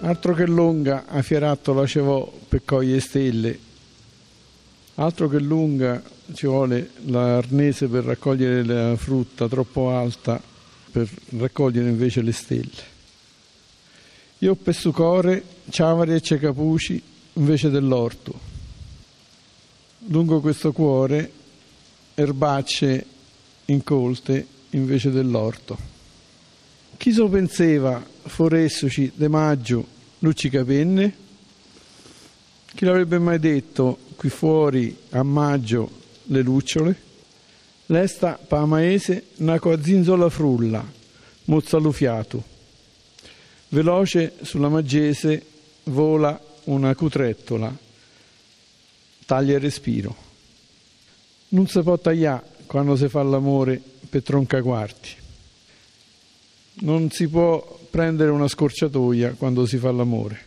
Altro che lunga, a fierato la cevò per cogliere stelle. Altro che lunga ci vuole l'arnese per raccogliere la frutta troppo alta per raccogliere invece le stelle. Io per sucore, ciavari e cecapuci invece dell'orto. Lungo questo cuore, erbacce incolte invece dell'orto. Chi so pensava, foressoci de maggio, luccica penne? Chi l'avrebbe mai detto qui fuori a maggio le lucciole? Lesta pa maese naco a zinzola frulla, mozzalufiato. Veloce sulla maggese vola una cutrettola, taglia il respiro. Non si può tagliare quando si fa l'amore per tronca quarti. Non si può prendere una scorciatoia quando si fa l'amore.